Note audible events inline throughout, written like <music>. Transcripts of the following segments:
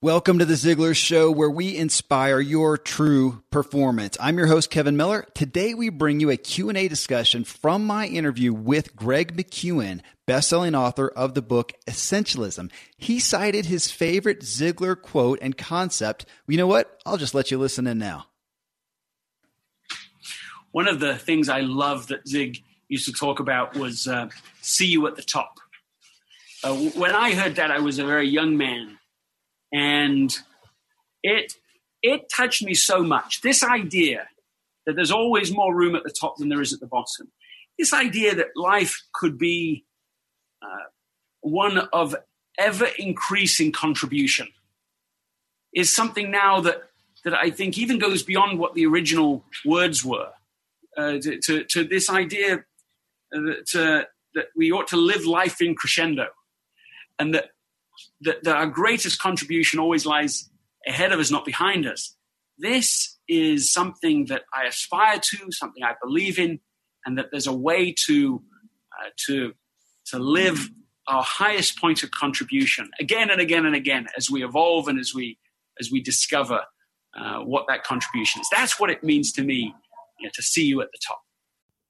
Welcome to the Ziglar Show, where we inspire your true performance. I'm your host, Kevin Miller. Today, we bring you a Q&A discussion from my interview with Greg McKeown, best-selling author of the book Essentialism. He cited his favorite Ziglar quote and concept. You know what? I'll just let you listen in now. One of the things I love that Zig used to talk about was uh, see you at the top. Uh, when I heard that, I was a very young man and it it touched me so much. This idea that there's always more room at the top than there is at the bottom. This idea that life could be uh, one of ever increasing contribution is something now that that I think even goes beyond what the original words were. Uh, to, to, to, this idea that, uh, that we ought to live life in crescendo, and that that, that our greatest contribution always lies ahead of us, not behind us. This is something that I aspire to, something I believe in, and that there's a way to uh, to to live our highest point of contribution again and again and again as we evolve and as we as we discover uh, what that contribution is. That's what it means to me you know, to see you at the top.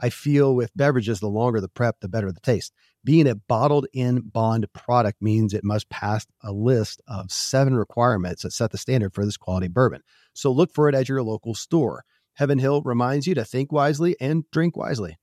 I feel with beverages, the longer the prep, the better the taste. Being a bottled in bond product means it must pass a list of seven requirements that set the standard for this quality bourbon. So look for it at your local store. Heaven Hill reminds you to think wisely and drink wisely.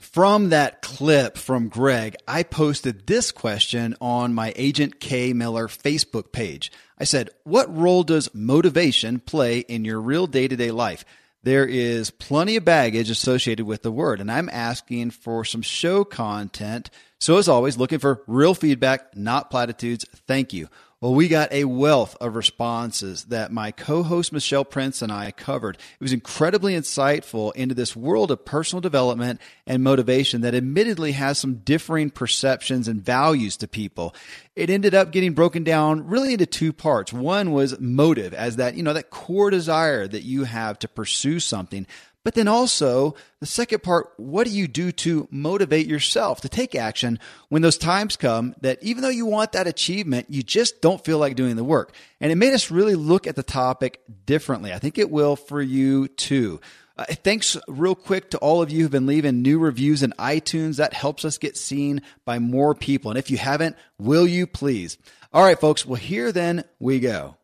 From that clip from Greg, I posted this question on my Agent K Miller Facebook page. I said, What role does motivation play in your real day to day life? There is plenty of baggage associated with the word, and I'm asking for some show content. So, as always, looking for real feedback, not platitudes. Thank you. Well, we got a wealth of responses that my co-host Michelle Prince and I covered. It was incredibly insightful into this world of personal development and motivation that admittedly has some differing perceptions and values to people. It ended up getting broken down really into two parts. One was motive as that, you know, that core desire that you have to pursue something. But then also, the second part, what do you do to motivate yourself to take action when those times come that even though you want that achievement, you just don't feel like doing the work? And it made us really look at the topic differently. I think it will for you too. Uh, thanks real quick to all of you who've been leaving new reviews in iTunes. That helps us get seen by more people. And if you haven't, will you please? All right, folks. Well, here then we go.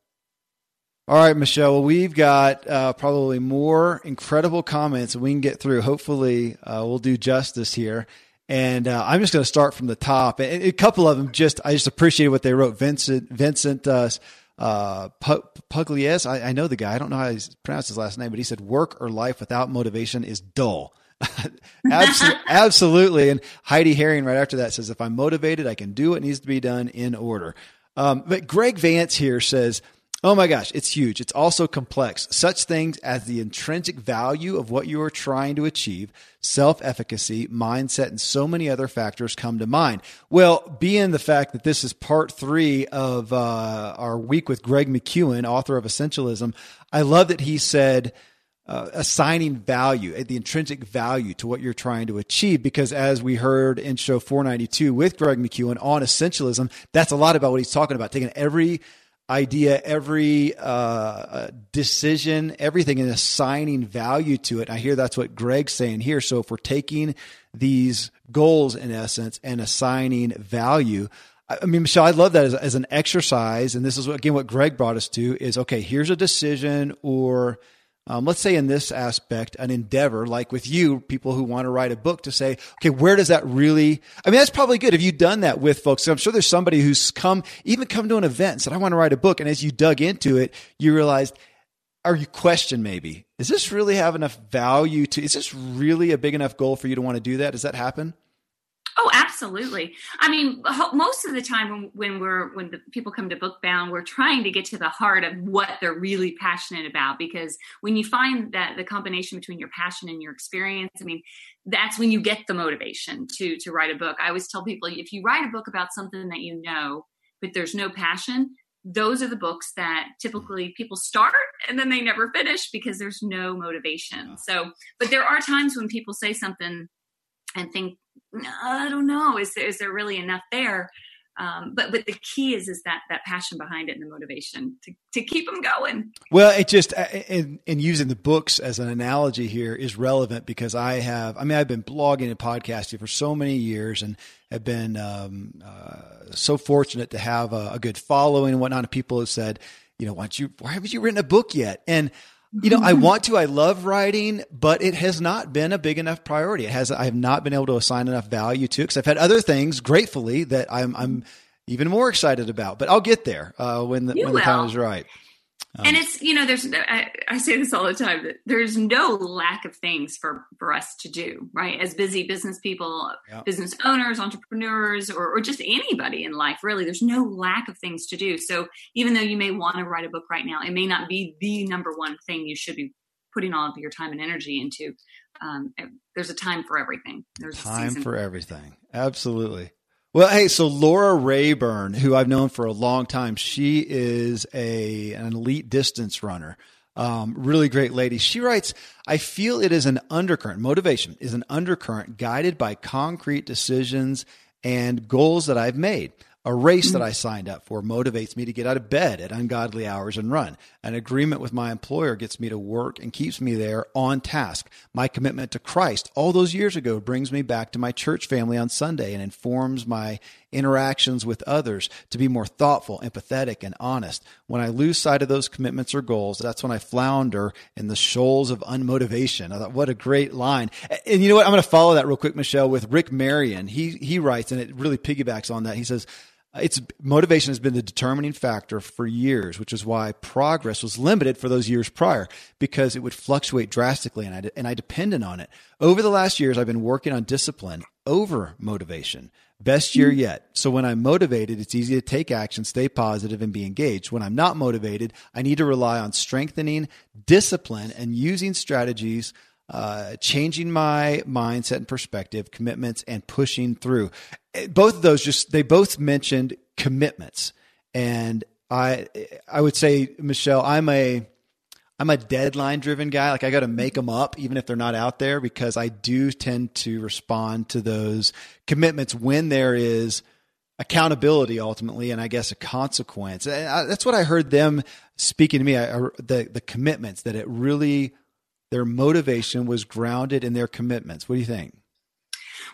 All right, Michelle, we've got uh, probably more incredible comments we can get through. Hopefully, uh, we'll do justice here. And uh, I'm just going to start from the top. And a couple of them just, I just appreciated what they wrote. Vincent, Vincent, uh, uh, Pugliese, I, I know the guy. I don't know how to pronounced his last name, but he said, work or life without motivation is dull. <laughs> absolutely, <laughs> absolutely. And Heidi Herring right after that says, if I'm motivated, I can do what needs to be done in order. Um, but Greg Vance here says, Oh my gosh, it's huge. It's also complex. Such things as the intrinsic value of what you are trying to achieve, self efficacy, mindset, and so many other factors come to mind. Well, being the fact that this is part three of uh, our week with Greg McKeown, author of Essentialism, I love that he said, uh, assigning value, the intrinsic value to what you're trying to achieve. Because as we heard in show 492 with Greg McKeown on essentialism, that's a lot about what he's talking about, taking every idea, every uh, uh, decision, everything, and assigning value to it. I hear that's what Greg's saying here. So if we're taking these goals in essence and assigning value, I mean, Michelle, I love that as, as an exercise. And this is what, again what Greg brought us to is okay. Here's a decision or um, let's say in this aspect, an endeavor like with you, people who want to write a book to say, okay, where does that really, I mean, that's probably good. Have you done that with folks? I'm sure there's somebody who's come, even come to an event and said, I want to write a book. And as you dug into it, you realized, or you question maybe, does this really have enough value to, is this really a big enough goal for you to want to do that? Does that happen? Oh, absolutely. I mean, most of the time when, when we're when the people come to Bookbound, we're trying to get to the heart of what they're really passionate about. Because when you find that the combination between your passion and your experience, I mean, that's when you get the motivation to to write a book. I always tell people if you write a book about something that you know, but there's no passion, those are the books that typically people start and then they never finish because there's no motivation. So, but there are times when people say something and think I don't know. Is there, is there really enough there? Um, but but the key is is that that passion behind it and the motivation to, to keep them going. Well, it just in, in using the books as an analogy here is relevant because I have I mean I've been blogging and podcasting for so many years and have been um, uh, so fortunate to have a, a good following and whatnot. And people have said, you know, why don't you why haven't you written a book yet? And you know, I want <laughs> to, I love writing, but it has not been a big enough priority. It has, I have not been able to assign enough value to because I've had other things gratefully that I'm, I'm even more excited about, but I'll get there, uh, when the, when the time is right. Um, and it's you know there's I, I, say this all the time that there's no lack of things for for us to do right? As busy business people yeah. business owners entrepreneurs or, or just anybody in life really there's no lack of things to do. So even though you may want to write a book right now it may not be the number one thing you should be putting all of your time and energy into. Um, there's a time for everything. There's time for everything. Absolutely well, hey, so Laura Rayburn, who I've known for a long time, she is a an elite distance runner. Um, really great lady. She writes, I feel it is an undercurrent. Motivation is an undercurrent guided by concrete decisions and goals that I've made. A race that I signed up for motivates me to get out of bed at ungodly hours and run. An agreement with my employer gets me to work and keeps me there on task. My commitment to Christ all those years ago brings me back to my church family on Sunday and informs my interactions with others to be more thoughtful, empathetic, and honest. When I lose sight of those commitments or goals, that's when I flounder in the shoals of unmotivation. I thought, what a great line. And you know what? I'm going to follow that real quick, Michelle, with Rick Marion. He, he writes, and it really piggybacks on that. He says, it's motivation has been the determining factor for years, which is why progress was limited for those years prior because it would fluctuate drastically, and I and I depended on it. Over the last years, I've been working on discipline over motivation. Best year yet. So when I'm motivated, it's easy to take action, stay positive, and be engaged. When I'm not motivated, I need to rely on strengthening discipline and using strategies uh, changing my mindset and perspective, commitments, and pushing through. Eh, both of those just they both mentioned commitments, and I I would say Michelle, I'm a I'm a deadline driven guy. Like I got to make them up, even if they're not out there, because I do tend to respond to those commitments when there is accountability ultimately, and I guess a consequence. I, that's what I heard them speaking to me. I, the the commitments that it really their motivation was grounded in their commitments. What do you think?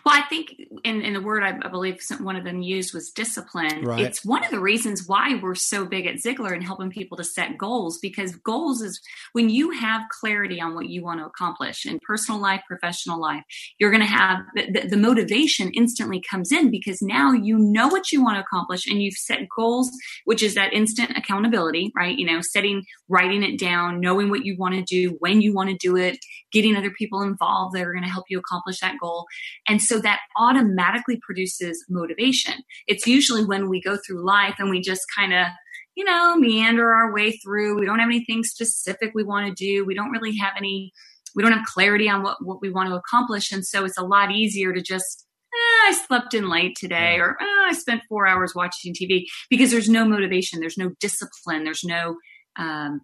Well, I think in, in the word I, I, believe one of them used was discipline. Right. It's one of the reasons why we're so big at Ziglar and helping people to set goals because goals is when you have clarity on what you want to accomplish in personal life, professional life, you're going to have the, the, the motivation instantly comes in because now you know what you want to accomplish and you've set goals, which is that instant accountability, right? You know, setting, writing it down, knowing what you want to do, when you want to do it, getting other people involved that are going to help you accomplish that goal. And so that automatically produces motivation. It's usually when we go through life and we just kind of, you know, meander our way through. We don't have anything specific we want to do. We don't really have any, we don't have clarity on what, what we want to accomplish. And so it's a lot easier to just, eh, I slept in late today or eh, I spent four hours watching TV because there's no motivation. There's no discipline. There's no um,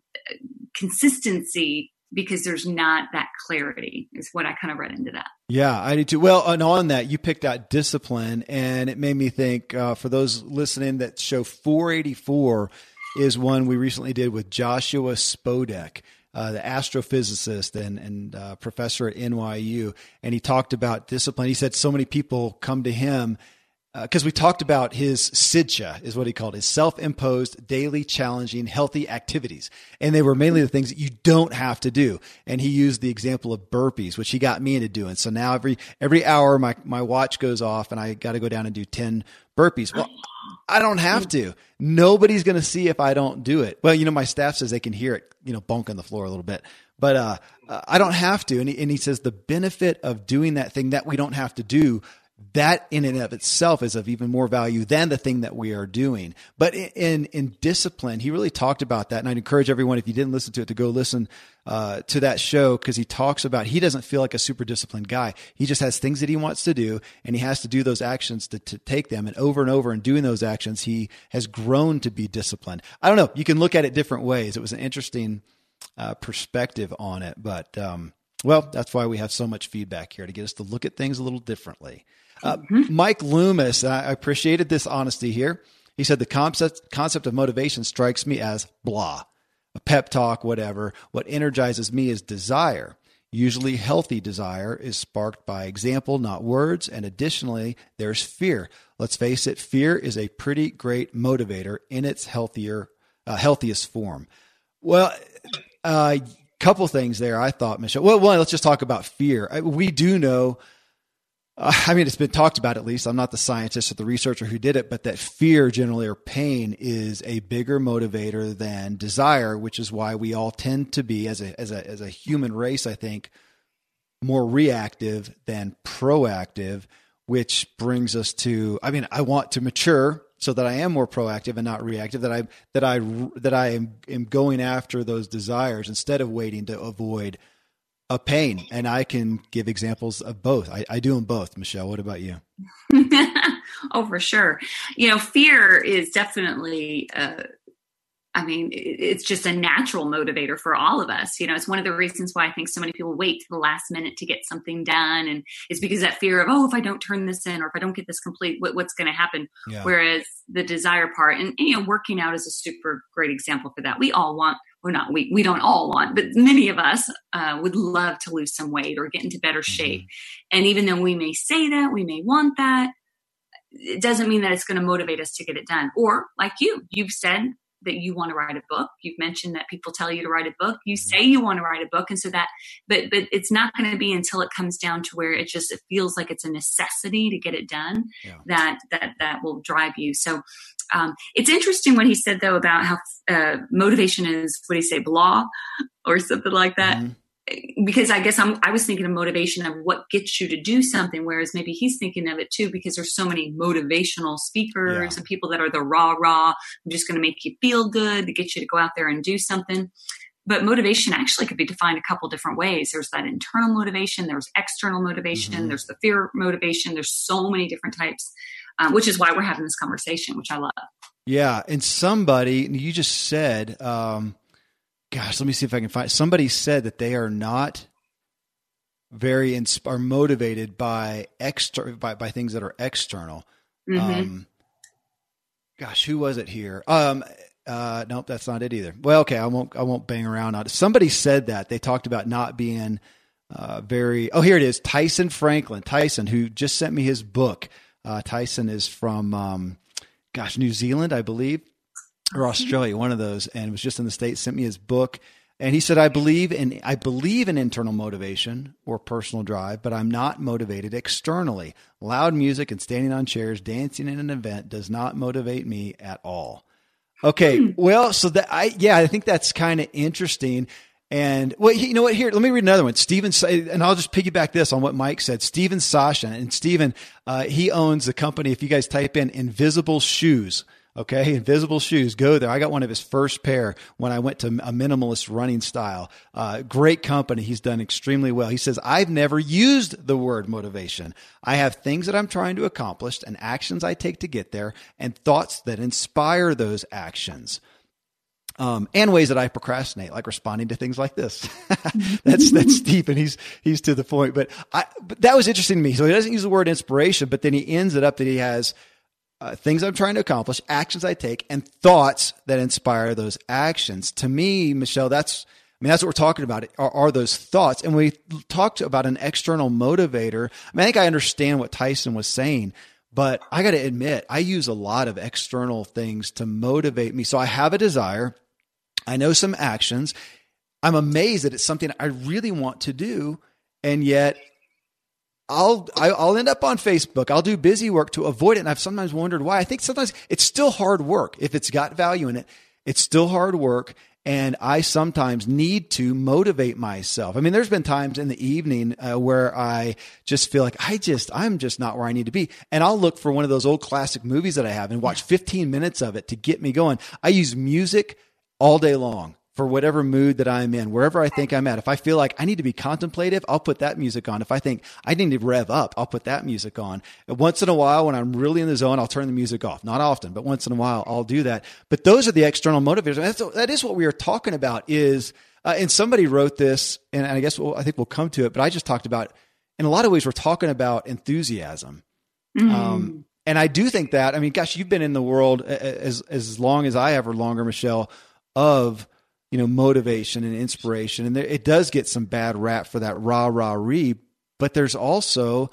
consistency because there's not that clarity is what I kind of read into that. Yeah, I do too. Well, and on that, you picked out discipline, and it made me think uh, for those listening that show 484 is one we recently did with Joshua Spodek. Uh, the astrophysicist and, and uh, professor at NYU, and he talked about discipline. He said so many people come to him because uh, we talked about his sidcha is what he called his self-imposed daily challenging healthy activities. And they were mainly the things that you don't have to do. And he used the example of burpees which he got me into doing. So now every every hour my my watch goes off and i got to go down and do 10 burpees. Well i don't have to. Nobody's going to see if i don't do it. Well you know my staff says they can hear it you know bunk on the floor a little bit. But uh, i don't have to. And he, and he says the benefit of doing that thing that we don't have to do that in and of itself is of even more value than the thing that we are doing. But in, in discipline, he really talked about that. And I'd encourage everyone, if you didn't listen to it, to go listen uh, to that show because he talks about he doesn't feel like a super disciplined guy. He just has things that he wants to do and he has to do those actions to, to take them. And over and over and doing those actions, he has grown to be disciplined. I don't know. You can look at it different ways. It was an interesting uh, perspective on it. But, um, well, that's why we have so much feedback here to get us to look at things a little differently. Mm-hmm. Mike Loomis, I appreciated this honesty here. He said the concept concept of motivation strikes me as blah, a pep talk, whatever. What energizes me is desire. Usually, healthy desire is sparked by example, not words. And additionally, there's fear. Let's face it, fear is a pretty great motivator in its healthier, uh, healthiest form. Well, a uh, couple things there. I thought, Michelle. Well, one, let's just talk about fear. We do know uh, I mean, it's been talked about at least. I'm not the scientist or the researcher who did it, but that fear generally or pain is a bigger motivator than desire, which is why we all tend to be, as a as a as a human race, I think, more reactive than proactive. Which brings us to, I mean, I want to mature so that I am more proactive and not reactive. That I that I that I am, am going after those desires instead of waiting to avoid a pain. And I can give examples of both. I, I do them both. Michelle, what about you? <laughs> oh, for sure. You know, fear is definitely, uh, I mean, it's just a natural motivator for all of us. You know, it's one of the reasons why I think so many people wait to the last minute to get something done. And it's because that fear of, oh, if I don't turn this in or if I don't get this complete, what, what's going to happen? Yeah. Whereas the desire part and, and, you know, working out is a super great example for that. We all want we're not we, we don't all want but many of us uh, would love to lose some weight or get into better mm-hmm. shape mm-hmm. and even though we may say that we may want that it doesn't mean that it's going to motivate us to get it done or like you you've said that you want to write a book you've mentioned that people tell you to write a book you mm-hmm. say you want to write a book and so that but but it's not going to be until it comes down to where it just it feels like it's a necessity to get it done yeah. that that that will drive you so um, it's interesting what he said though about how uh, motivation is what do you say blah or something like that. Mm-hmm because I guess I'm, I was thinking of motivation of what gets you to do something, whereas maybe he's thinking of it too, because there's so many motivational speakers yeah. and people that are the rah rah. I'm just going to make you feel good to get you to go out there and do something. But motivation actually could be defined a couple different ways. There's that internal motivation, there's external motivation, mm-hmm. there's the fear motivation. There's so many different types um, which is why we're having this conversation, which I love. Yeah, and somebody you just said, um, gosh, let me see if I can find. Somebody said that they are not very insp- are motivated by external by, by things that are external. Mm-hmm. Um, gosh, who was it here? Um, uh, nope, that's not it either. Well, okay, I won't I won't bang around on it. Somebody said that they talked about not being uh, very. Oh, here it is. Tyson Franklin. Tyson, who just sent me his book. Uh, Tyson is from, um, gosh, New Zealand, I believe, or Australia, one of those, and was just in the states. Sent me his book, and he said, "I believe in I believe in internal motivation or personal drive, but I'm not motivated externally. Loud music and standing on chairs, dancing in an event does not motivate me at all." Okay, hmm. well, so that I yeah, I think that's kind of interesting. And well, you know what? Here, let me read another one. Steven, and I'll just piggyback this on what Mike said. Steven Sashen, and Steven, uh, he owns the company. If you guys type in Invisible Shoes, okay, Invisible Shoes, go there. I got one of his first pair when I went to a minimalist running style. Uh, great company. He's done extremely well. He says, I've never used the word motivation. I have things that I'm trying to accomplish and actions I take to get there and thoughts that inspire those actions um, and ways that I procrastinate, like responding to things like this. <laughs> that's that's <laughs> deep, and he's he's to the point. But I but that was interesting to me. So he doesn't use the word inspiration, but then he ends it up that he has uh, things I'm trying to accomplish, actions I take, and thoughts that inspire those actions. To me, Michelle, that's I mean that's what we're talking about. Are, are those thoughts? And we talked about an external motivator. I mean, I think I understand what Tyson was saying, But I got to admit, I use a lot of external things to motivate me. So I have a desire. I know some actions. I'm amazed that it's something I really want to do. And yet I'll I'll end up on Facebook. I'll do busy work to avoid it, and I've sometimes wondered why. I think sometimes it's still hard work. If it's got value in it, it's still hard work, and I sometimes need to motivate myself. I mean, there's been times in the evening uh, where I just feel like I just I'm just not where I need to be, and I'll look for one of those old classic movies that I have and watch 15 minutes of it to get me going. I use music all day long for whatever mood that I'm in, wherever I think I'm at. If I feel like I need to be contemplative, I'll put that music on. If I think I need to rev up, I'll put that music on. Once in a while, when I'm really in the zone, I'll turn the music off. Not often, but once in a while, I'll do that. But those are the external motivators. And that's, that is what we are talking about is, uh, and somebody wrote this, and I guess we'll, I think we'll come to it, but I just talked about, in a lot of ways, we're talking about enthusiasm. Mm. Um, and I do think that, I mean, gosh, you've been in the world as, as long as I have or longer, Michelle, of, you know, motivation and inspiration. And there, it does get some bad rap for that rah, rah, ree. But there's also,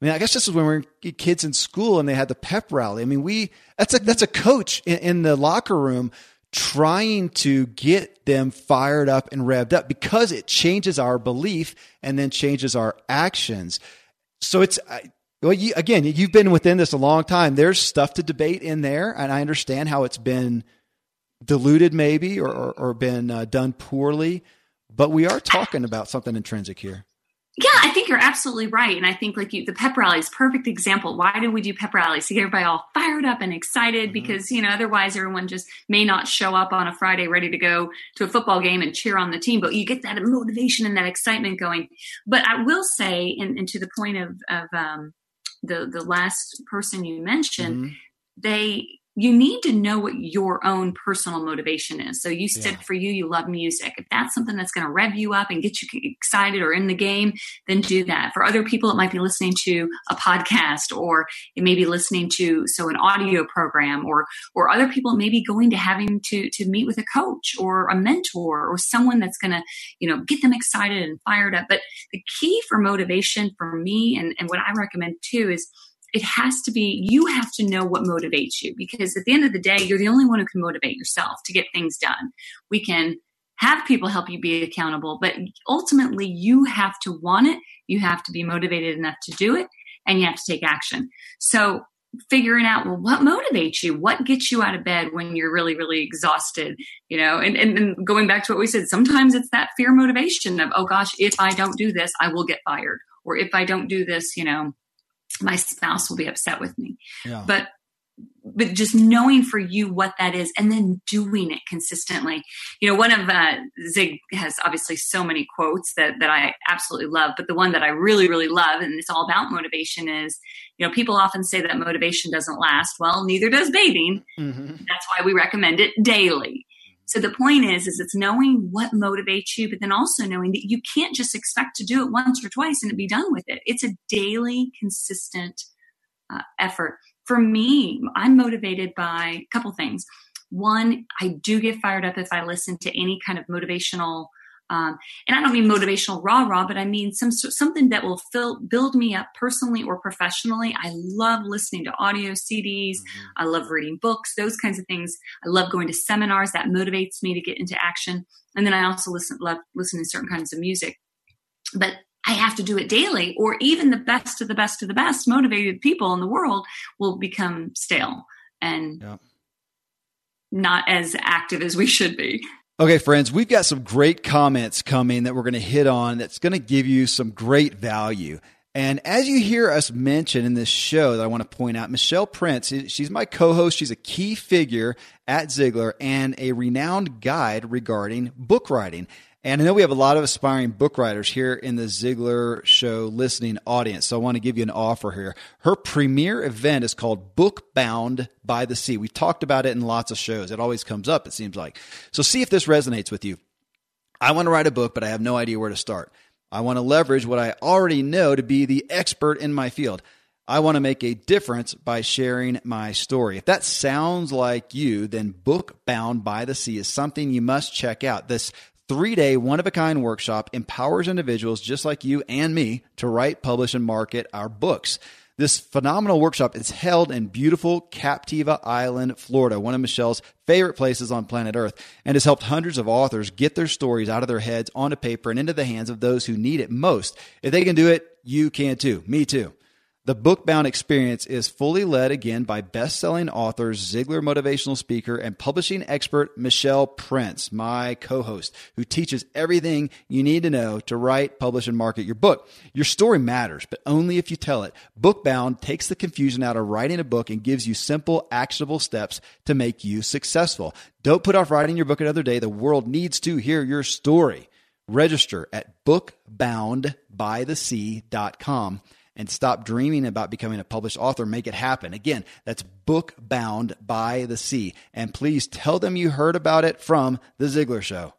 I mean, I guess this is when we are kids in school and they had the pep rally. I mean, we, that's a, that's a coach in, in the locker room trying to get them fired up and revved up because it changes our belief and then changes our actions. So it's, well, you, again, you've been within this a long time. There's stuff to debate in there, and I understand how it's been diluted maybe or, or, or been uh, done poorly, but we are talking about something intrinsic here. Yeah, I think you're absolutely right. And I think like you, the pep rally is perfect example. Why do we do pep rallies? To get everybody all fired up and excited mm-hmm. because, you know, otherwise everyone just may not show up on a Friday ready to go to a football game and cheer on the team, but you get that motivation and that excitement going. But I will say, and, and to the point of, of um, the, the last person you mentioned, mm-hmm. they you need to know what your own personal motivation is. So you said yeah. for you, you love music. If that's something that's going to rev you up and get you excited or in the game, then do that. For other people, it might be listening to a podcast or it may be listening to, so an audio program or, or other people maybe going to having to, to meet with a coach or a mentor or someone that's going to, you know, get them excited and fired up. But the key for motivation for me and, and what I recommend too is it has to be you have to know what motivates you because at the end of the day you're the only one who can motivate yourself to get things done. We can have people help you be accountable but ultimately you have to want it you have to be motivated enough to do it and you have to take action. So figuring out well what motivates you? What gets you out of bed when you're really really exhausted? You know and, and, and going back to what we said sometimes it's that fear motivation of oh gosh if i don't do this i will get fired or if i don't do this you know my spouse will be upset with me. Yeah. But but just knowing for you what that is and then doing it consistently. You know, one of uh, Zig has obviously so many quotes that that I absolutely love, but the one that I really really love and it's all about motivation is, you know, people often say that motivation doesn't last. Well, neither does bathing. Mm-hmm. That's why we recommend it daily. So the point is, is it's knowing what motivates you, but then also knowing that you can't just expect to do it once or twice and be done with it. It's a daily, consistent uh, effort. For me, I'm motivated by a couple things. One, I do get fired up if I listen to any kind of motivational um, and I don't mean motivational rah rah, but I mean some something that will fill, build me up personally or professionally. I love listening to audio CDs. Mm-hmm. I love reading books, those kinds of things. I love going to seminars that motivates me to get into action. And then I also listen love listening to certain kinds of music. But I have to do it daily, or even the best of the best of the best motivated people in the world will become stale and yeah. not as active as we should be. Okay, friends, we've got some great comments coming that we're going to hit on that's going to give you some great value. And as you hear us mention in this show that I want to point out, Michelle Prince, she's my co-host. She's a key figure at Ziglar and a renowned guide regarding book writing. And I know we have a lot of aspiring book writers here in the Ziglar Show listening audience. So I want to give you an offer here. Her premier event is called Book Bound by the Sea. We've talked about it in lots of shows. It always comes up, it seems like. So see if this resonates with you. I want to write a book, but I have no idea where to start. I want to leverage what I already know to be the expert in my field. I want to make a difference by sharing my story. If that sounds like you, then Book Bound by the Sea is something you must check out. This three day, one of a kind workshop empowers individuals just like you and me to write, publish, and market our books. This phenomenal workshop is held in beautiful Captiva Island, Florida, one of Michelle's favorite places on planet Earth, and has helped hundreds of authors get their stories out of their heads onto paper and into the hands of those who need it most. If they can do it, you can too. Me too. The Bookbound experience is fully led again by best selling author, Ziglar motivational speaker, and publishing expert Michelle Prince, my co host, who teaches everything you need to know to write, publish, and market your book. Your story matters, but only if you tell it. Bookbound takes the confusion out of writing a book and gives you simple, actionable steps to make you successful. Don't put off writing your book another day. The world needs to hear your story. Register at bookboundbythesea.com and stop dreaming about becoming a published author. Make it happen. Again, that's Book Bound by the Sea. And please tell them you heard about it from The Ziglar Show.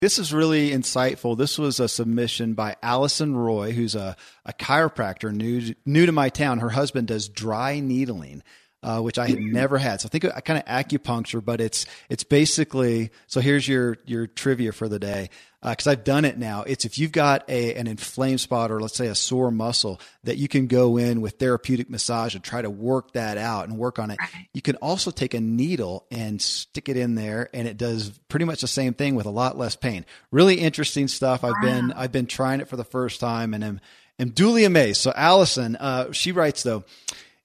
This is really insightful. This was a submission by Allison Roy, who's a, a chiropractor new, new to my town. Her husband does dry needling. Uh, which I had <clears throat> never had. So I think I kind of acupuncture, but it's it's basically. So here's your your trivia for the day because uh, I've done it now. It's if you've got a an inflamed spot or let's say a sore muscle that you can go in with therapeutic massage and try to work that out and work on it. You can also take a needle and stick it in there, and it does pretty much the same thing with a lot less pain. Really interesting stuff. I've wow. been I've been trying it for the first time and am am duly amazed. So Allison, uh, she writes though.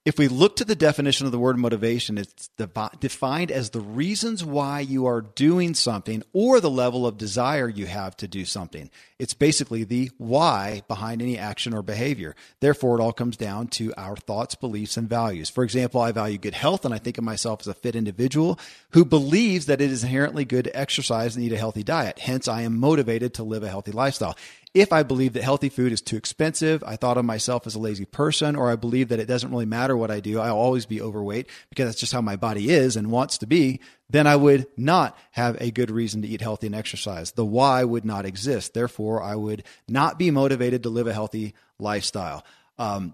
If we look to the definition of the word motivation, it's defined as the reasons why you are doing something or the level of desire you have to do something. It's basically the why behind any action or behavior. Therefore, it all comes down to our thoughts, beliefs, and values. For example, I value good health and I think of myself as a fit individual who believes that it is inherently good to exercise and eat a healthy diet. Hence, I am motivated to live a healthy lifestyle if I believe that healthy food is too expensive, I thought of myself as a lazy person, or I believe that it doesn't really matter what I do, I'll always be overweight because that's just how my body is and wants to be, then I would not have a good reason to eat healthy and exercise. The why would not exist. Therefore, I would not be motivated to live a healthy lifestyle. Um,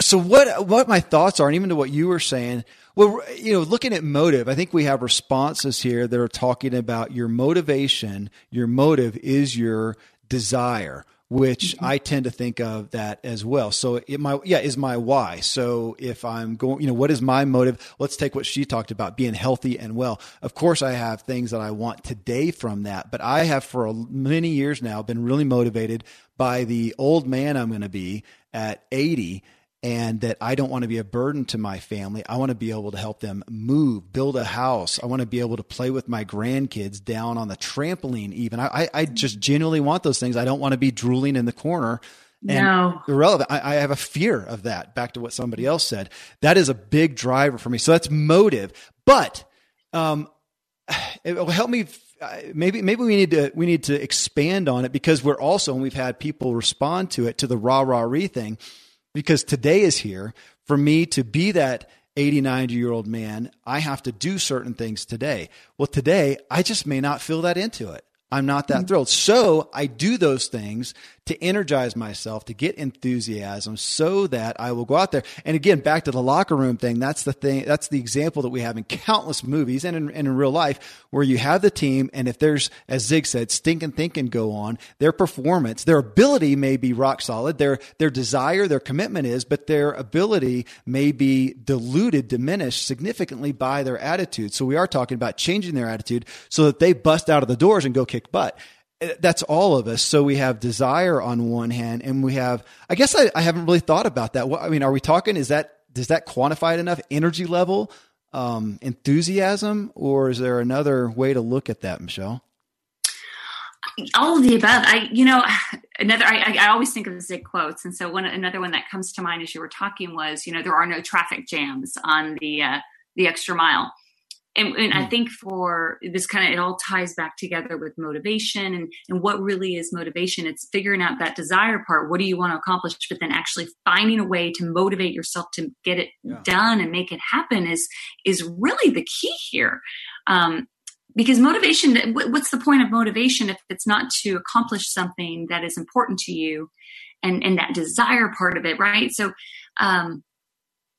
So what what my thoughts are, and even to what you were saying, well, you know, looking at motive, I think we have responses here that are talking about your motivation. Your motive is your desire which mm-hmm. I tend to think of that as well. So it my yeah is my why. So if I'm going, you know, what is my motive? Let's take what she talked about, being healthy and well. Of course, I have things that I want today from that, but I have for many years now been really motivated by the old man I'm going to be at 80 and that I don't want to be a burden to my family. I want to be able to help them move, build a house. I want to be able to play with my grandkids down on the trampoline, even. I, I just genuinely want those things. I don't want to be drooling in the corner. And no. irrelevant. I, I have a fear of that. Back to what somebody else said. That is a big driver for me. So that's motive. But um, <sighs> it will help me maybe maybe we need to we need to expand on it because we're also and we've had people respond to it to the rah rah re thing because today is here for me to be that 80, 90 year old man. I have to do certain things today. Well, today I just may not feel that into it. I'm not that mm-hmm. thrilled. So I do those things to energize myself, to get enthusiasm so that I will go out there. And again, back to the locker room thing. That's the thing. That's the example that we have in countless movies and in, and in real life where you have the team. And if there's, as Zig said, stinking thinking go on, their performance, their ability may be rock solid. Their, their desire, their commitment is, but their ability may be diluted, diminished significantly by their attitude. So we are talking about changing their attitude so that they bust out of the doors and go kick butt that's all of us. So we have desire on one hand, and we have. I guess I, I haven't really thought about that. What, I mean, are we talking? Is that does that quantify it enough? Energy level, um, enthusiasm, or is there another way to look at that, Michelle? All of the above. I, you know, another. I, I always think of Zig quotes, and so one another one that comes to mind as you were talking was, you know, there are no traffic jams on the uh, the extra mile and, and mm. I hmm. think for this kind of it all ties back together with motivation and and what really is motivation. It's figuring out that desire part. What do you want to accomplish? But then actually finding a way to motivate yourself to get it yeah. done and make it happen is is really the key here. Um, because motivation what's the point of motivation if it's not to accomplish something that is important to you and and that desire part of it right so um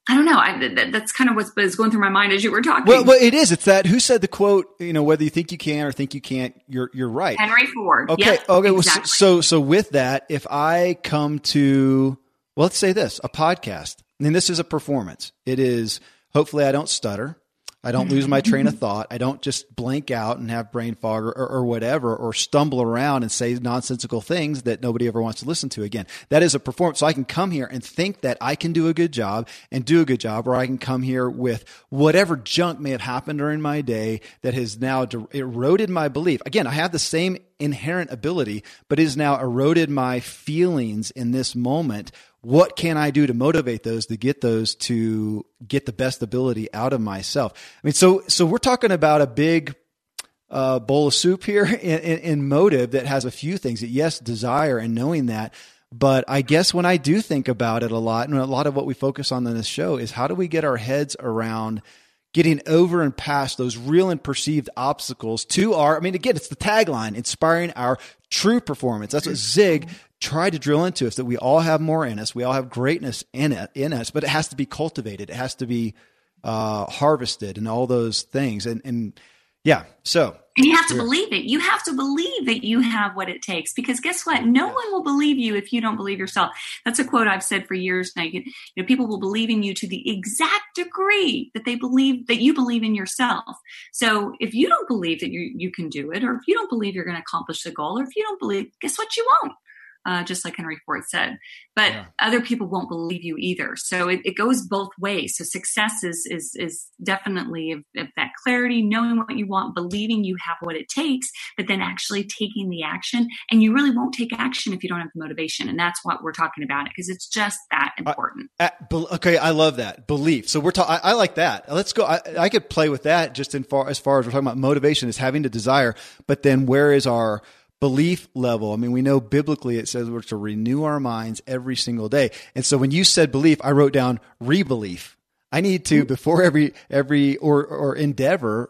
I don't know. I, that, that's kind of what was going through my mind as you were talking. Well, well, it is. It's that who said the quote. You know, whether you think you can or think you can't, you're you're right. Henry Ford. Okay. Okay. Exactly. Well, so so with that, if I come to well, let's say this, a podcast. I mean, this is a performance. It is. Hopefully, I don't stutter. I don't lose my train of thought. I don't just blank out and have brain fog or, or, whatever, or stumble around and say nonsensical things that nobody ever wants to listen to again. That is a performance. So I can come here and think that I can do a good job and do a good job, or I can come here with whatever junk may have happened during my day that has now eroded my belief. Again, I have the same inherent ability, but it has now eroded my feelings in this moment what can I do to motivate those to get those to get the best ability out of myself? I mean, so so we're talking about a big uh, bowl of soup here <laughs> in, in, in motive that has a few things. That yes, desire and knowing that. But I guess when I do think about it a lot, and a lot of what we focus on in this show is how do we get our heads around getting over and past those real and perceived obstacles to our, I mean, again, it's the tagline, inspiring our true performance. That's what Zig tried to drill into us that we all have more in us. We all have greatness in it, in us, but it has to be cultivated. It has to be uh, harvested and all those things. And, and Yeah. So and you have to believe it. You have to believe that you have what it takes because guess what? No one will believe you if you don't believe yourself. That's a quote I've said for years now. You, know, people will believe in you to the exact degree that they believe that you believe in yourself. So if you don't believe that you, you can do it, or if you don't believe you're going to accomplish the goal, or if you don't believe, guess what? You won't uh, just like Henry Ford said. But yeah. other people won't believe you either. So it, it, goes both ways. So success is is is definitely of, of that clarity, knowing what you want, believing you have what it takes, but then actually taking the action. And you really won't take action if you don't have the motivation. And that's what we're talking about it because it's just that important. Uh, okay, I love that belief. So we're talking. I like that. Let's go. I, I could play with that just in far as far as we're talking about motivation is having to desire, but then where is our belief level. I mean, we know biblically it says we're to renew our minds every single day. And so when you said belief, I wrote down rebelief. I need to before every every or or endeavor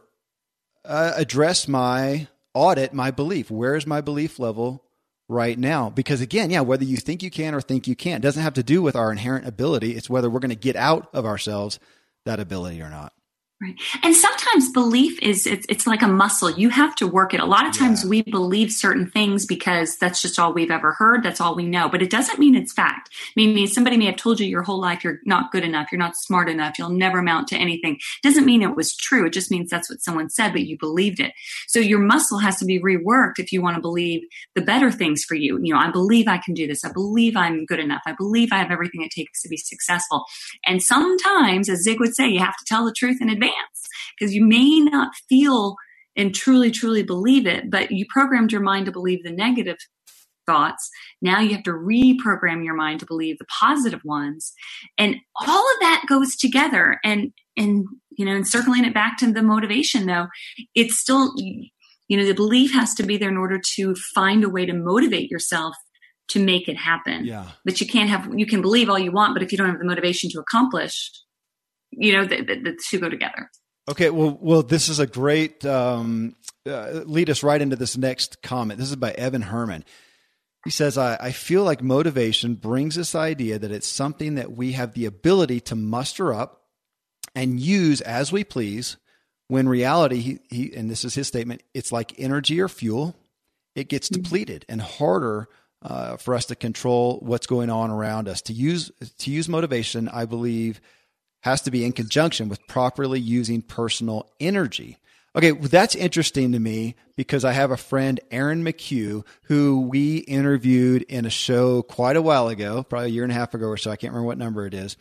uh, address my audit my belief. Where is my belief level right now? Because again, yeah, whether you think you can or think you can't doesn't have to do with our inherent ability. It's whether we're going to get out of ourselves that ability or not. Right. And sometimes belief is it's, it's like a muscle. You have to work it. A lot of times yeah. we believe certain things because that's just all we've ever heard. That's all we know. But it doesn't mean it's fact. I mean, somebody may have told you your whole life you're not good enough, you're not smart enough, you'll never amount to anything. Doesn't mean it was true. It just means that's what someone said, but you believed it. So your muscle has to be reworked if you want to believe the better things for you. You know, I believe I can do this. I believe I'm good enough. I believe I have everything it takes to be successful. And sometimes, as Zig would say, you have to tell the truth in advance because you may not feel and truly, truly believe it, but you programmed your mind to believe the negative thoughts. Now you have to reprogram your mind to believe the positive ones. And all of that goes together. And, and, you know, and circling it back to the motivation though, it's still, you know, the belief has to be there in order to find a way to motivate yourself to make it happen. Yeah. But you can't have, you can believe all you want, but if you don't have the motivation to accomplish, you know, the, the, the two go together. Okay, well, well, this is a great um, uh, lead us right into this next comment. This is by Evan Herman. He says, I, I feel like motivation brings this idea that it's something that we have the ability to muster up and use as we please. When reality, he, he and this is his statement, it's like energy or fuel. It gets mm-hmm. depleted and harder uh, for us to control what's going on around us. To use to use motivation, I believe has to be in conjunction with properly using personal energy. Okay, well, that's interesting to me because I have a friend, Aaron McHugh, who we interviewed in a show quite a while ago, probably a year and a half ago or so. I can't remember what number it is.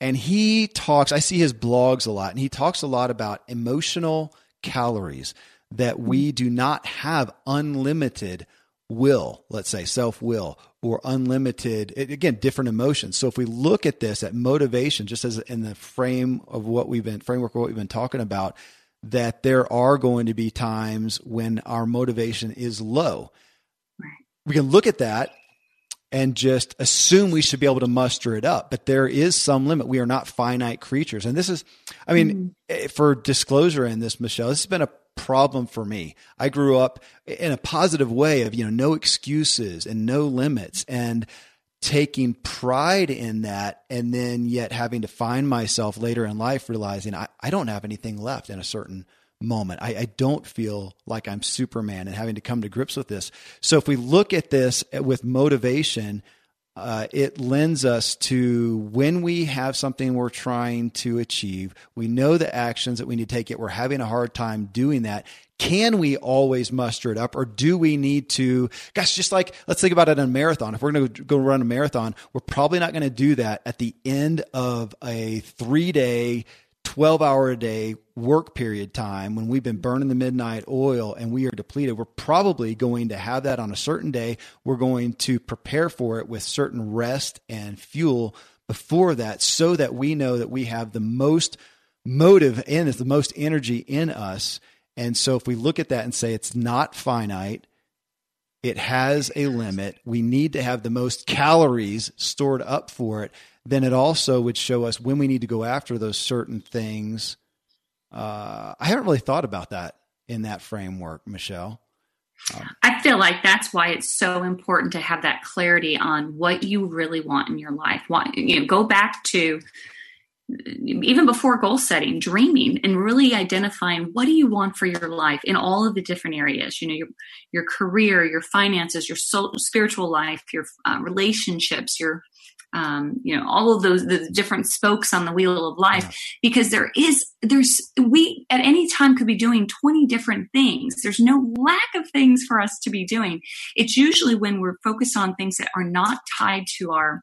And he talks, I see his blogs a lot, and he talks a lot about emotional calories, that we do not have unlimited will, let's say self will, or unlimited, again, different emotions. So if we look at this at motivation, just as in the frame of what we've been, framework of what we've been talking about, that there are going to be times when our motivation is low. We can look at that and just assume we should be able to muster it up. But there is some limit. We are not finite creatures. And this is, I mean, mm-hmm. for disclosure in this, Michelle, this has been a problem for me. I grew up in a positive way of, you know, no excuses and no limits and taking pride in that. And then yet having to find myself later in life realizing I, I don't have anything left in a certain moment. I, I, don't feel like I'm Superman and having to come to grips with this. So if we look at this with motivation, uh, it lends us to when we have something we're trying to achieve, we know the actions that we need to take it. We're having a hard time doing that. Can we always muster it up or do we need to, gosh, just like, let's think about it in a marathon. If we're going to go run a marathon, we're probably not going to do that at the end of a three day 12 hour a day work period time when we've been burning the midnight oil and we are depleted, we're probably going to have that on a certain day. We're going to prepare for it with certain rest and fuel before that so that we know that we have the most motive and the most energy in us. And so if we look at that and say it's not finite, it has a limit. We need to have the most calories stored up for it then it also would show us when we need to go after those certain things. Uh, I haven't really thought about that in that framework, Michelle. Um, I feel like that's why it's so important to have that clarity on what you really want in your life. Want, you know, go back to even before goal setting, dreaming and really identifying what do you want for your life in all of the different areas. You know, your your career, your finances, your soul, spiritual life, your uh, relationships, your um, you know all of those the different spokes on the wheel of life yeah. because there is there's we at any time could be doing 20 different things there's no lack of things for us to be doing it's usually when we're focused on things that are not tied to our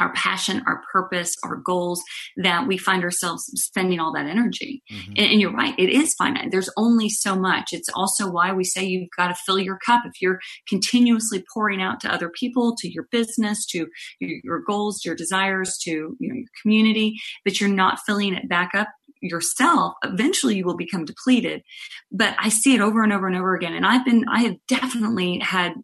our passion, our purpose, our goals, that we find ourselves spending all that energy. Mm-hmm. And, and, you're right, it is finite. There's only so much. It's also why we say you've got to fill your cup. If you're continuously pouring out to other people, to your business, to your, your goals, your desires, to you know, your community, but you're not filling it back up yourself eventually you will become depleted but i see it over and over and over again and i've been i have definitely had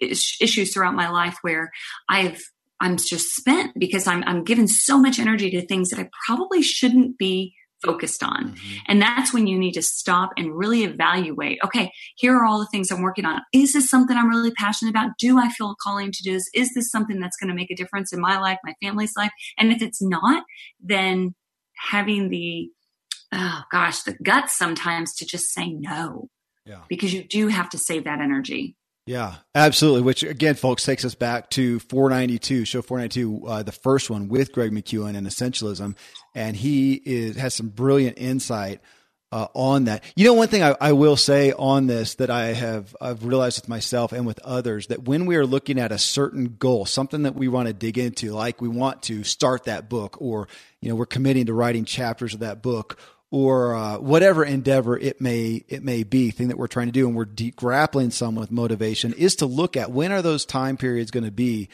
issues throughout my life where I've I'm just spent because I'm I'm given so much energy to things that I probably shouldn't be focused on. Mm-hmm. And that's when you need to stop and really evaluate, okay, here are all the things I'm working on. Is this something I'm really passionate about? Do I feel a calling to do this? Is this something that's going to make a difference in my life, my family's life? And if it's not, then having the oh gosh, the guts sometimes to just say no. Yeah. Because you do have to save that energy. Yeah, absolutely. Which again, folks, takes us back to 492, show 492, uh, the first one with Greg McKeown and Essentialism, and he is has some brilliant insight uh, on that. You know, one thing I, I, will say on this that I have I've realized with myself and with others that when we are looking at a certain goal, something that we want to dig into, like we want to start that book, or you know, we're committing to writing chapters of that book, or uh, whatever endeavor it may it may be thing that we're trying to do and we're de- grappling some with motivation is to look at when are those time periods going to be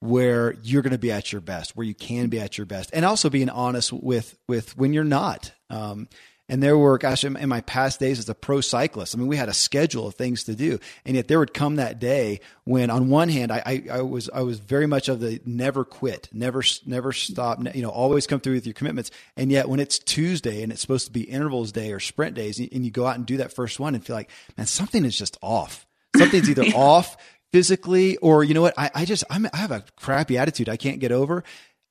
where you're going to be at your best where you can be at your best and also being honest with with when you're not. Um, and there were, gosh, in, in, my past days as a pro cyclist, I mean, we had a schedule of things to do, and yet there would come that day when, on one hand, I, I, I was I was very much of the never quit, never never stop, you know, always come through with your commitments. And yet, when it's Tuesday and it's supposed to be intervals day or sprint days, and you go out and do that first one and feel like, man, something is just off. Something's either <laughs> off physically, or you know what, I, I just I'm, I have a crappy attitude I can't get over.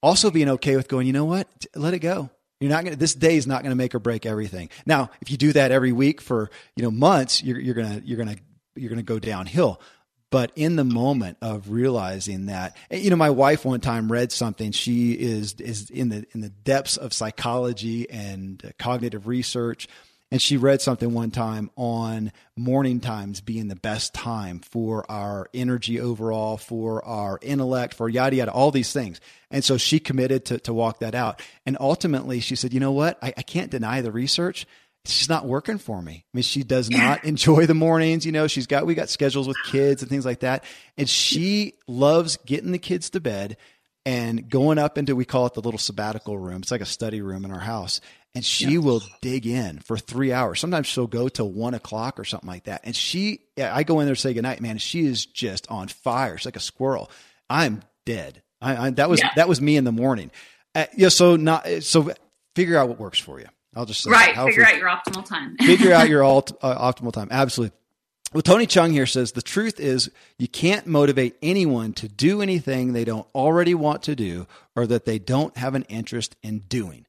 Also, being okay with going, you know what, let it go you're not going to, this day is not going to make or break everything. Now, if you do that every week for, you know, months, you're, you're going to, you're going to, you're going to go downhill. But in the moment of realizing that, you know, my wife one time read something. She is, is in the, in the depths of psychology and cognitive research and she read something one time on morning times being the best time for our energy overall, for our intellect, for yada yada, all these things. And so she committed to, to walk that out. And ultimately she said, you know what? I, I can't deny the research it's just not working for me. I mean, she does not enjoy the mornings. You know, she's got, we got schedules with kids and things like that. And she loves getting the kids to bed and going up into, we call it the little sabbatical room. It's like a study room in our house and she yeah. will dig in for three hours. Sometimes she'll go to one o'clock or something like that. And she, I go in there to say goodnight, man. She is just on fire. She's like a squirrel. I'm dead. I, I that was, yeah. that was me in the morning. Uh, yeah. So not, so figure out what works for you. I'll just say right. Figure out your optimal time. <laughs> figure out your <laughs> alt, uh, optimal time. Absolutely. Well, Tony Chung here says the truth is you can't motivate anyone to do anything they don't already want to do or that they don't have an interest in doing.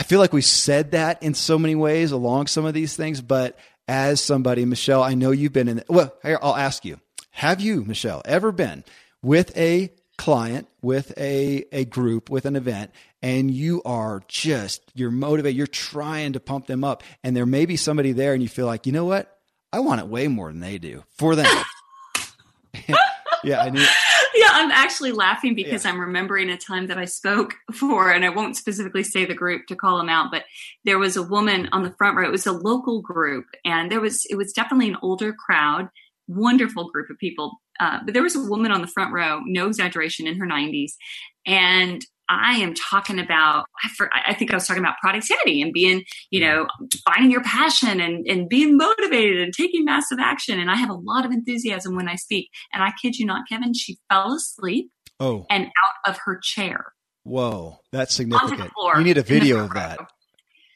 I feel like we said that in so many ways along some of these things, but as somebody, Michelle, I know you've been in. Well, here I'll ask you: Have you, Michelle, ever been with a client, with a a group, with an event, and you are just you're motivated, you're trying to pump them up, and there may be somebody there, and you feel like, you know what? I want it way more than they do for them. <laughs> <laughs> yeah, I knew yeah, I'm actually laughing because yeah. I'm remembering a time that I spoke for, and I won't specifically say the group to call them out, but there was a woman on the front row. It was a local group, and there was it was definitely an older crowd, wonderful group of people. Uh, but there was a woman on the front row, no exaggeration, in her 90s, and I am talking about, I, for, I, think I was talking about productivity and being, you know, finding your passion and, and being motivated and taking massive action. And I have a lot of enthusiasm when I speak. And I kid you not, Kevin, she fell asleep oh. and out of her chair. Whoa, that's significant. You need a video of that.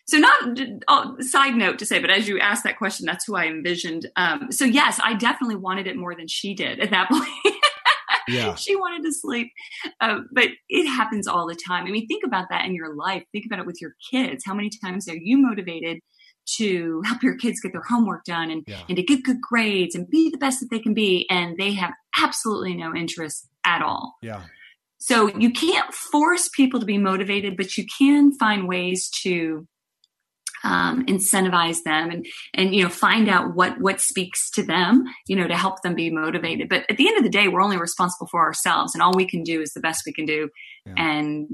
So, not oh, side note to say, but as you asked that question, that's who I envisioned. Um, so, yes, I definitely wanted it more than she did at that <laughs> point. Yeah. <laughs> she wanted to sleep. Uh, but it happens all the time. I mean, think about that in your life. Think about it with your kids. How many times are you motivated to help your kids get their homework done and, yeah. and to get good grades and be the best that they can be? And they have absolutely no interest at all. Yeah. So you can't force people to be motivated, but you can find ways to um, incentivize them and and you know find out what what speaks to them you know to help them be motivated. But at the end of the day we're only responsible for ourselves and all we can do is the best we can do. Yeah. and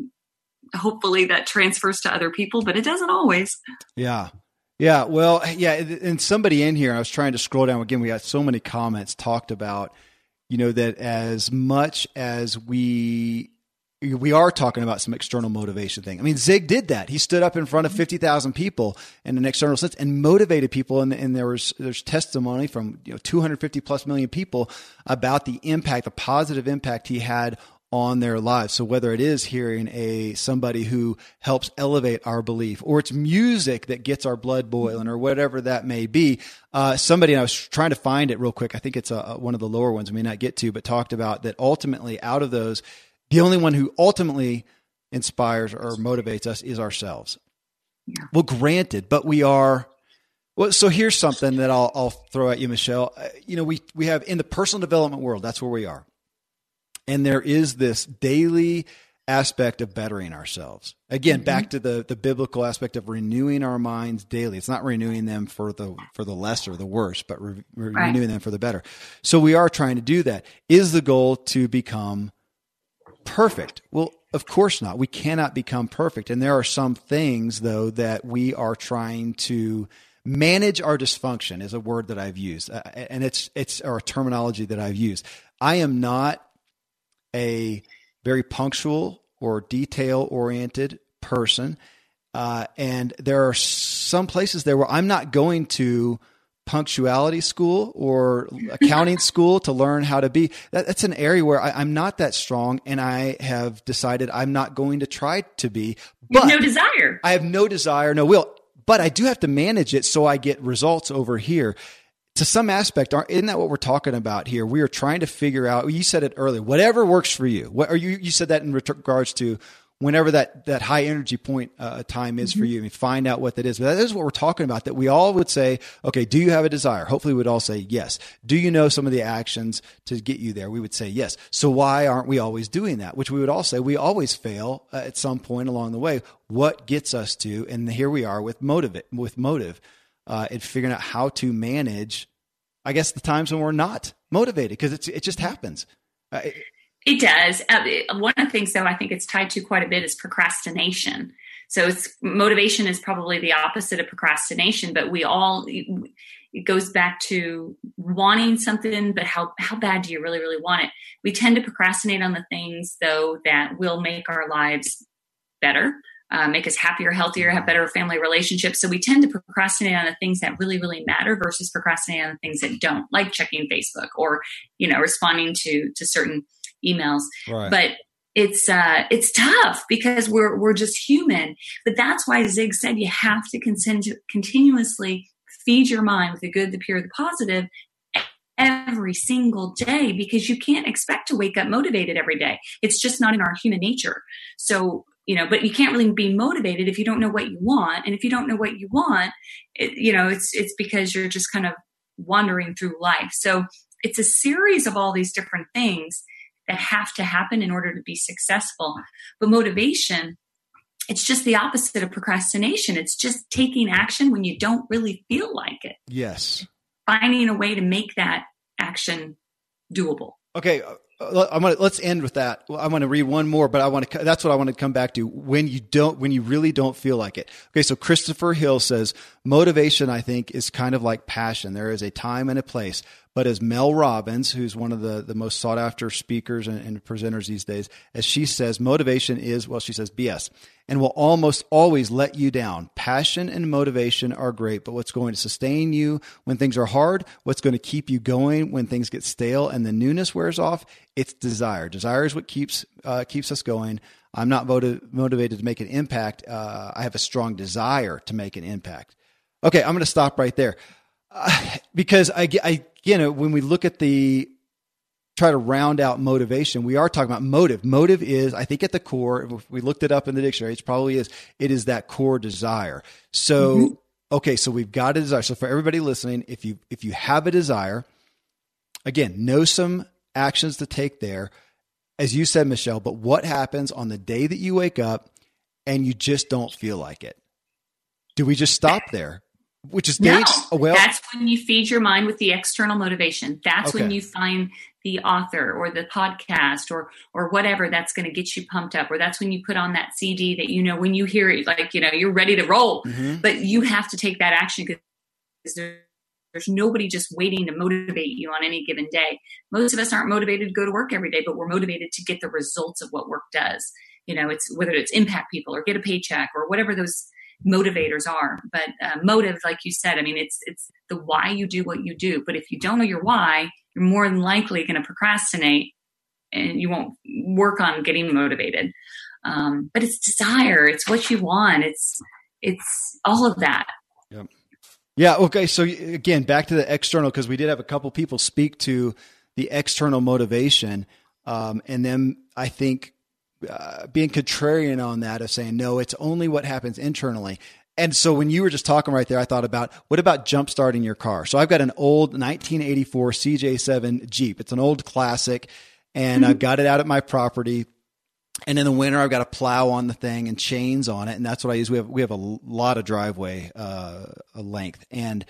hopefully that transfers to other people but it doesn't always. Yeah. Yeah. Well yeah and somebody in here i was trying to scroll down. Again we got so many comments talked about you know that as much as we we are talking about some external motivation thing. I mean, Zig did that. He stood up in front of 50,000 people in an external sense and motivated people. And, and there was, there's testimony from, you know, 250 plus million people about the impact, the positive impact he had on their lives. So whether it is hearing a somebody who helps elevate our belief, or it's music that gets our blood boiling, or whatever that may be, uh, somebody I was trying to find it real quick. I think it's a, a, one of the lower ones. we may not get to, but talked about that ultimately out of those the only one who ultimately inspires or motivates us is ourselves. Yeah. Well, granted, but we are. Well, so here's something that I'll, I'll throw at you, Michelle. Uh, you know, we we have in the personal development world, that's where we are, and there is this daily aspect of bettering ourselves. Again, mm-hmm. back to the the biblical aspect of renewing our minds daily. It's not renewing them for the for the lesser, the worse, but re- right. renewing them for the better. So we are trying to do that. Is the goal to become perfect? Well, of course not. We cannot become perfect. And there are some things, though, that we are trying to manage our dysfunction is a word that I've used. Uh, and it's, it's, a terminology that I've used. I am not a very punctual or detail oriented person. Uh, and there are some places there where I'm not going to punctuality school or accounting <laughs> school to learn how to be. That, that's an area where I, am not that strong, and I have decided I'm not going to try to be. But no desire. I have no desire, no will. But I do have to manage it so I get results over here. To some aspect, isn't that what we're talking about here? We are trying to figure out. You said it earlier. Whatever works for you. What, or you you said that in regards to whenever that that high energy point uh, time is mm-hmm. for you and find out what that is. But that is what we're talking about. That we all would say, okay, do you have a desire? Hopefully, we'd all say yes. Do you know some of the actions to get you there? We would say yes. So why aren't we always doing that? Which we would all say we always fail uh, at some point along the way. What gets us to? And here we are with motive with motive uh, and figuring out how to manage. I guess the times when we're not motivated because it's it just happens. Uh, it does. Uh, one of the things, though, I think it's tied to quite a bit is procrastination. So it's motivation is probably the opposite of procrastination, but we all it goes back to wanting something, but how how bad do you really really want it? We tend to procrastinate on the things though that will make our lives better, uh, make us happier, healthier, have better family relationships. So we tend to procrastinate on the things that really really matter versus procrastinating on the things that don't, like checking Facebook or you know responding to to certain emails. Right. But it's uh it's tough because we're we're just human. But that's why Zig said you have to continuously feed your mind with the good, the pure, the positive every single day because you can't expect to wake up motivated every day. It's just not in our human nature. So, you know, but you can't really be motivated if you don't know what you want. And if you don't know what you want, it, you know, it's it's because you're just kind of wandering through life. So, it's a series of all these different things that have to happen in order to be successful. But motivation, it's just the opposite of procrastination. It's just taking action when you don't really feel like it. Yes. Finding a way to make that action doable. Okay, I'm gonna let's end with that. I want to read one more, but I want to. That's what I want to come back to. When you don't, when you really don't feel like it. Okay, so Christopher Hill says motivation. I think is kind of like passion. There is a time and a place. But as Mel Robbins, who's one of the, the most sought after speakers and, and presenters these days, as she says, motivation is, well, she says BS and will almost always let you down. Passion and motivation are great, but what's going to sustain you when things are hard, what's going to keep you going when things get stale and the newness wears off, it's desire. Desire is what keeps, uh, keeps us going. I'm not motiv- motivated to make an impact. Uh, I have a strong desire to make an impact. Okay, I'm going to stop right there. Uh, because I, I, you know, when we look at the try to round out motivation, we are talking about motive. Motive is, I think, at the core. If we looked it up in the dictionary, it probably is. It is that core desire. So, mm-hmm. okay, so we've got a desire. So for everybody listening, if you if you have a desire, again, know some actions to take there, as you said, Michelle. But what happens on the day that you wake up and you just don't feel like it? Do we just stop there? which is no, well that's when you feed your mind with the external motivation that's okay. when you find the author or the podcast or or whatever that's going to get you pumped up or that's when you put on that cd that you know when you hear it like you know you're ready to roll mm-hmm. but you have to take that action because there's nobody just waiting to motivate you on any given day most of us aren't motivated to go to work every day but we're motivated to get the results of what work does you know it's whether it's impact people or get a paycheck or whatever those motivators are. But uh, motive, like you said, I mean, it's it's the why you do what you do. But if you don't know your why, you're more than likely going to procrastinate, and you won't work on getting motivated. Um, but it's desire. It's what you want. It's it's all of that. Yep. Yeah. Okay. So again, back to the external because we did have a couple people speak to the external motivation, um, and then I think uh, being contrarian on that of saying no, it's only what happens internally. And so when you were just talking right there, I thought about what about jump starting your car? So I've got an old 1984 CJ7 Jeep. It's an old classic, and mm-hmm. I've got it out at my property. And in the winter, I've got a plow on the thing and chains on it, and that's what I use. We have we have a lot of driveway uh, length, and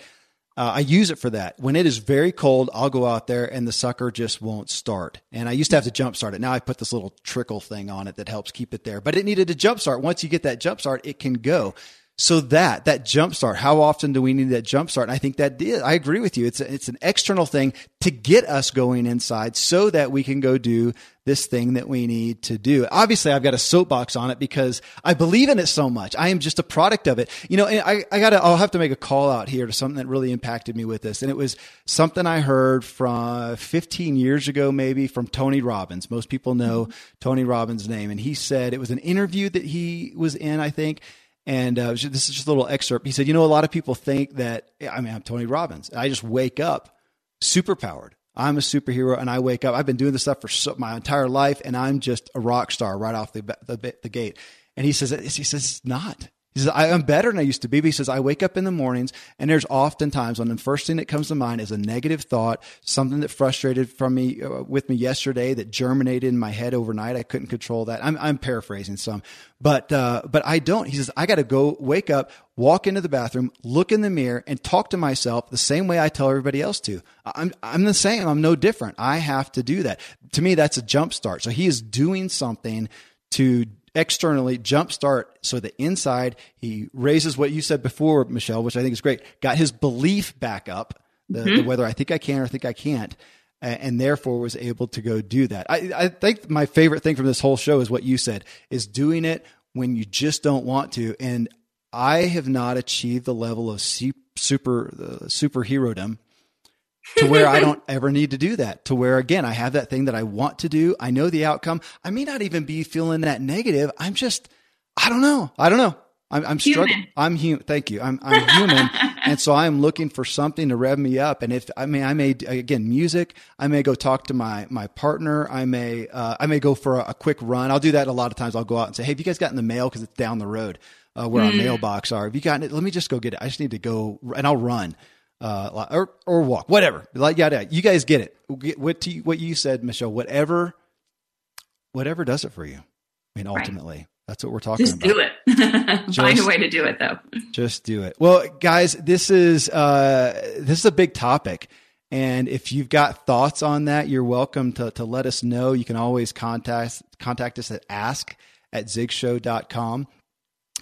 uh, I use it for that. When it is very cold, I'll go out there and the sucker just won't start. And I used to have to jump start it. Now I put this little trickle thing on it that helps keep it there. But it needed to jump start. Once you get that jump start, it can go. So that that jump start, how often do we need that jump start? And I think that I agree with you. It's a, it's an external thing to get us going inside so that we can go do this thing that we need to do. Obviously, I've got a soapbox on it because I believe in it so much. I am just a product of it. You know, I, I gotta, I'll have to make a call out here to something that really impacted me with this. And it was something I heard from 15 years ago, maybe from Tony Robbins. Most people know mm-hmm. Tony Robbins' name. And he said it was an interview that he was in, I think and uh, this is just a little excerpt. He said, You know, a lot of people think that, I mean, I'm Tony Robbins. I just wake up super powered. I'm a superhero and I wake up. I've been doing this stuff for so, my entire life and I'm just a rock star right off the, the, the gate. And he says, he says, it's not. He says, I'm better than I used to be. But he says, I wake up in the mornings and there's often times when the first thing that comes to mind is a negative thought, something that frustrated from me uh, with me yesterday that germinated in my head overnight. I couldn't control that. I'm, I'm paraphrasing some, but, uh, but I don't. He says, I got to go wake up, walk into the bathroom, look in the mirror and talk to myself the same way I tell everybody else to. I'm, I'm the same. I'm no different. I have to do that. To me, that's a jump start. So he is doing something to externally jumpstart so the inside he raises what you said before michelle which i think is great got his belief back up the, mm-hmm. the whether i think i can or think i can't and therefore was able to go do that I, I think my favorite thing from this whole show is what you said is doing it when you just don't want to and i have not achieved the level of super uh, superherodom to where I don't <laughs> ever need to do that. To where again, I have that thing that I want to do. I know the outcome. I may not even be feeling that negative. I'm just, I don't know. I don't know. I'm, I'm struggling. I'm human. Thank you. I'm, I'm human. <laughs> and so I'm looking for something to rev me up. And if, I mean, I may, again, music, I may go talk to my, my partner. I may, uh, I may go for a, a, quick run. I'll do that a lot of times. I'll go out and say, Hey, have you guys gotten the mail? Cause it's down the road, uh, where mm. our mailbox are. Have you gotten it? Let me just go get it. I just need to go and I'll run uh, or or walk, whatever. Like yeah, You guys get it. What you, what you said, Michelle. Whatever, whatever does it for you. I mean, ultimately, right. that's what we're talking just about. <laughs> Just do it. Just, Find a way to do it, though. Just do it. Well, guys, this is uh, this is a big topic. And if you've got thoughts on that, you're welcome to, to let us know. You can always contact contact us at ask at zigshow.com.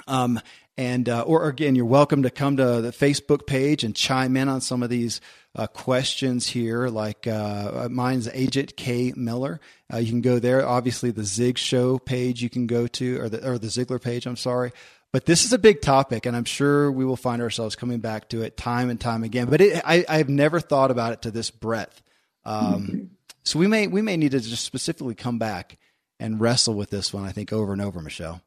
Um, and uh, or again, you're welcome to come to the Facebook page and chime in on some of these uh, questions here. Like uh, mine's Agent K Miller. Uh, you can go there. Obviously, the Zig Show page you can go to, or the or the Ziglar page. I'm sorry. But this is a big topic, and I'm sure we will find ourselves coming back to it time and time again. But it, I, I've never thought about it to this breadth. Um, mm-hmm. So we may we may need to just specifically come back and wrestle with this one. I think over and over, Michelle.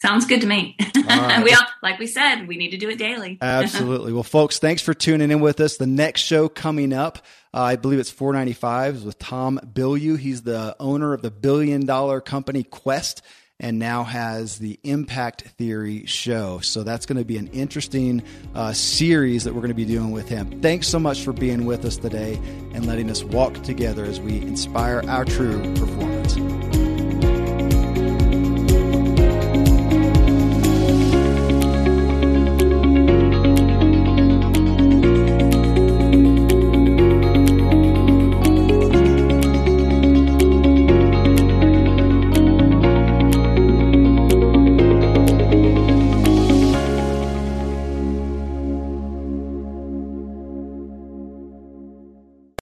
Sounds good to me. <laughs> Right. we all, like we said, we need to do it daily. <laughs> Absolutely. Well, folks, thanks for tuning in with us. The next show coming up, uh, I believe it's 495 is with Tom Bilyeu. He's the owner of the billion dollar company Quest and now has the Impact Theory show. So that's going to be an interesting uh, series that we're going to be doing with him. Thanks so much for being with us today and letting us walk together as we inspire our true performance.